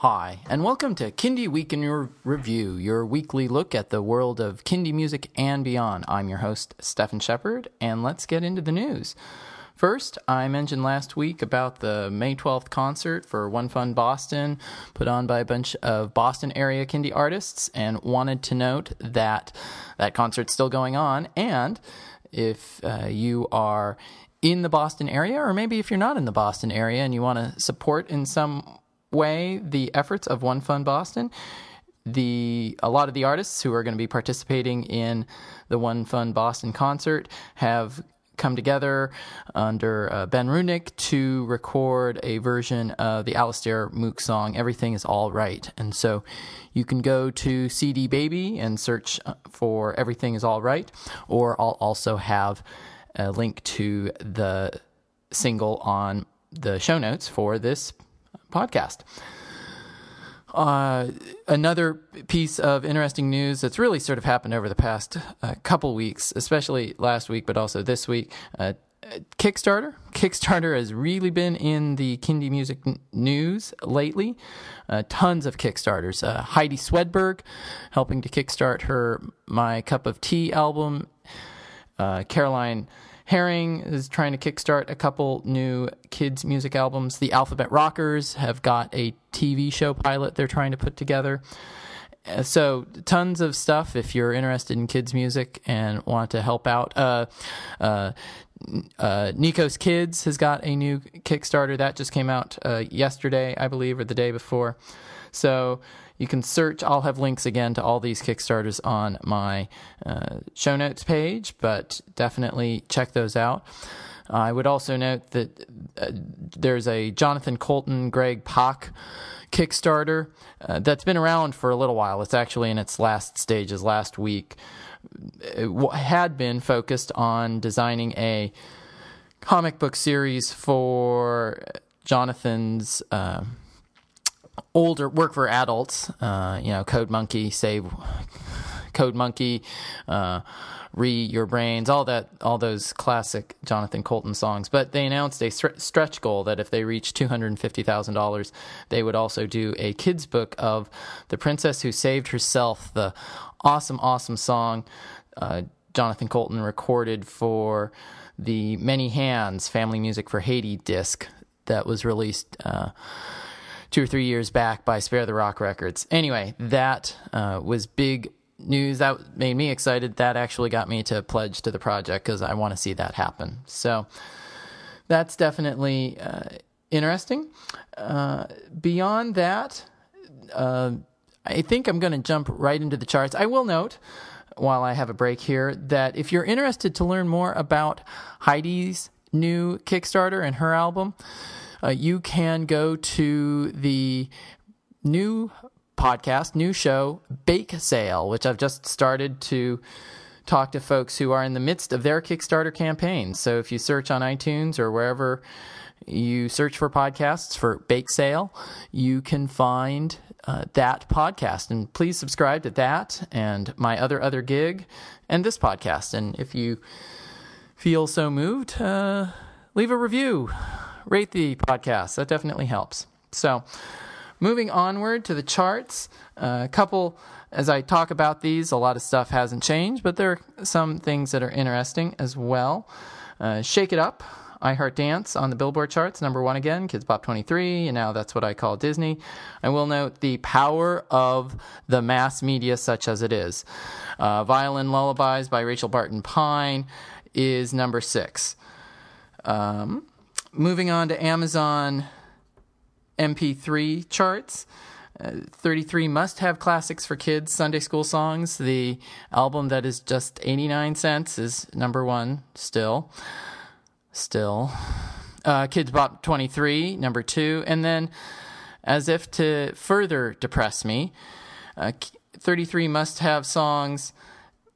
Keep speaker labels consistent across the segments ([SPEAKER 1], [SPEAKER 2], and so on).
[SPEAKER 1] Hi, and welcome to Kindie Week in Your Review, your weekly look at the world of Kindie music and beyond. I'm your host, Stefan Shepherd, and let's get into the news. First, I mentioned last week about the May 12th concert for One Fund Boston, put on by a bunch of Boston area Kindie artists, and wanted to note that that concert's still going on. And if uh, you are in the Boston area, or maybe if you're not in the Boston area and you want to support in some way the efforts of One Fund Boston, the a lot of the artists who are going to be participating in the One Fund Boston concert have come together under uh, Ben Rudnick to record a version of the Alastair Moock song "Everything Is All Right," and so you can go to CD Baby and search uh, for "Everything Is All Right," or I'll also have a link to the single on the show notes for this podcast. Uh, another piece of interesting news that's really sort of happened over the past uh, couple weeks, especially last week, but also this week. Uh, Kickstarter. Kickstarter has really been in the Kindie music n- news lately. Uh, tons of Kickstarters. Uh, Heidi Swedberg helping to kickstart her My Cup of Tea album. Uh, Caroline Herring is trying to kickstart a couple new kids' music albums. The Alphabet Rockers have got a TV show pilot they're trying to put together. Uh, so tons of stuff if you're interested in kids music and want to help out. Uh, uh, uh, Nico's Kids has got a new Kickstarter that just came out uh, yesterday, I believe, or the day before. So you can search. I'll have links again to all these Kickstarters on my uh, show notes page, but definitely check those out. I would also note that uh, there's a Jonathan Coulton, Greg Pak Kickstarter uh, that's been around for a little while. It's actually in its last stages last week. It had been focused on designing a comic book series for Jonathan's. Uh, older work for adults. Uh, you know, Code Monkey, Save Code Monkey, uh, Re Your Brains, all that, all those classic Jonathan Coulton songs. But they announced a stretch goal that if they reach two hundred and fifty thousand dollars, they would also do a kids book of the princess who saved herself. The awesome, awesome song uh, Jonathan Coulton recorded for the Many Hands Family Music for Haiti disc that was released uh, two or three years back by Spare the Rock Records. Anyway, that uh, was big news. That made me excited. That actually got me to pledge to the project because I want to see that happen. So that's definitely uh, interesting. Uh, beyond that, uh, I think I'm going to jump right into the charts. I will note while I have a break here that if you're interested to learn more about Heidi's new Kickstarter and her album, uh, you can go to the new podcast, new show, Bake Sale, which I've just started to talk to folks who are in the midst of their Kickstarter campaign. So if you search on iTunes or wherever you search for podcasts for Bake Sale, you can find uh, that podcast. And please subscribe to that and my other other gig and this podcast. And if you feel so moved, uh, leave a review rate the podcast. That definitely helps. So, moving onward to the charts, uh, a couple, as I talk about these, a lot of stuff hasn't changed, but there are some things that are interesting as well. Uh, Shake It Up, I Heart Dance on the Billboard charts, number one again, Kidz Bop 23, and now that's what I call Disney. I will note the power of the mass media, such as it is. Uh, Violin Lullabies by Rachel Barton Pine is number six. Um, moving on to Amazon MP3 charts. Uh, 33 must have classics for kids Sunday school songs. The album that is just 89 cents is number one still. Still. Uh, Kidz Bop 23, number two. And then, as if to further depress me, uh, 33 must have songs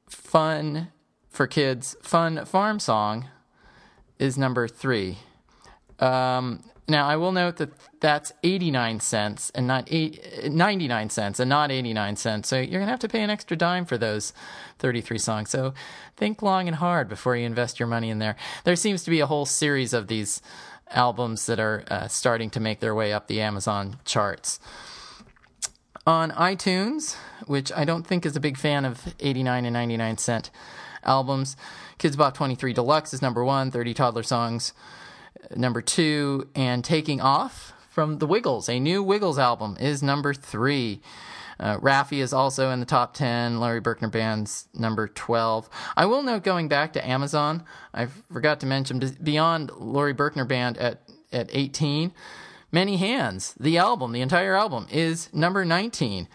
[SPEAKER 1] fun for kids. Fun farm song is number three. Um, now, I will note that that's 89 cents and not eight, 99 cents and not 89 cents. So you're going to have to pay an extra dime for those 33 songs. So think long and hard before you invest your money in there. There seems to be a whole series of these albums that are uh, starting to make their way up the Amazon charts. On iTunes, which I don't think is a big fan of 89 and 99 cent albums, Kidz Bop 23 Deluxe is number one, 30 Toddler Songs number two, and Taking Off from The Wiggles, a new Wiggles album, is number three. Uh, Raffi is also in the top 10. Laurie Berkner Band's number 12. I will note going back to Amazon, I forgot to mention beyond Laurie Berkner Band at, at 18, Many Hands, the album, the entire album, is number 19.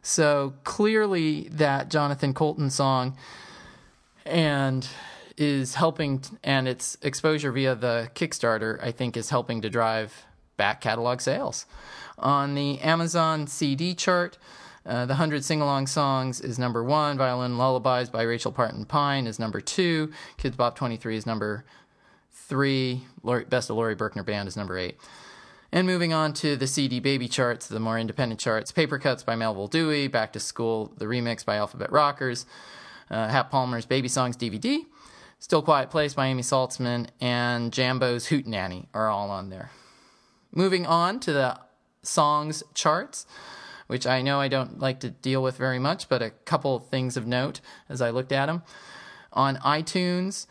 [SPEAKER 1] So clearly that Jonathan Coulton song and is helping, and its exposure via the Kickstarter, I think, is helping to drive back catalog sales. On the Amazon CD chart, uh, the 100 Sing Along Songs is number one. Violin Lullabies by Rachel Barton Pine is number two. Kidz Bop 23 is number three. Laurie, Best of Laurie Berkner Band is number eight. And moving on to the CD Baby charts, the more independent charts Paper Cuts by Melville Dewey, Back to School, the remix by Alphabet Rockers, uh, Hap Palmer's Baby Songs DVD, Still Quiet Place Amy Saltzman, and Jambo's Hootenanny are all on there. Moving on to the songs charts which I know I don't like to deal with very much, but a couple things of note as I looked at them. On iTunes,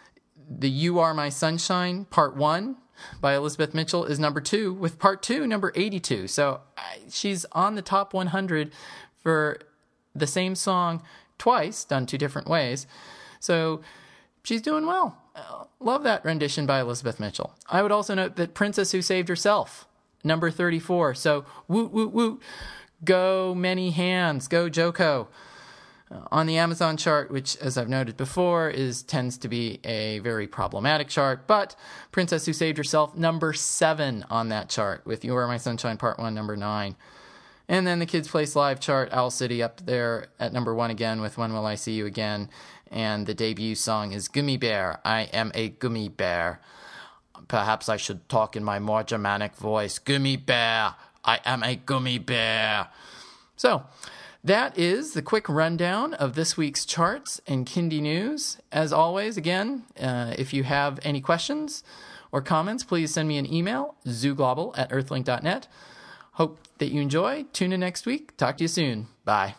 [SPEAKER 1] the You Are My Sunshine Part 1 by Elizabeth Mitchell is number 2, with Part 2 number 82. So she's on the top 100 for the same song twice, done two different ways. So she's doing well. Love that rendition by Elizabeth Mitchell. I would also note that Princess Who Saved Herself, number 34. So woot, woot, woot. Go Many Hands, Go JoCo. Uh, on the Amazon chart, which, as I've noted before, is tends to be a very problematic chart, but Princess Who Saved Herself, number seven on that chart, with You Are My Sunshine Part One, number nine. And then the Kids Place Live chart, Owl City up there at number one again with When Will I See You Again. And the debut song is Gummy Bear, I Am a Gummy Bear. Perhaps I should talk in my more Germanic voice. Gummy Bear, I am a gummy bear. So, that is the quick rundown of this week's charts and Kindie News. As always, again, uh, if you have any questions or comments, please send me an email, zooglobal at earthlink.net. Hope that you enjoy. Tune in next week. Talk to you soon. Bye.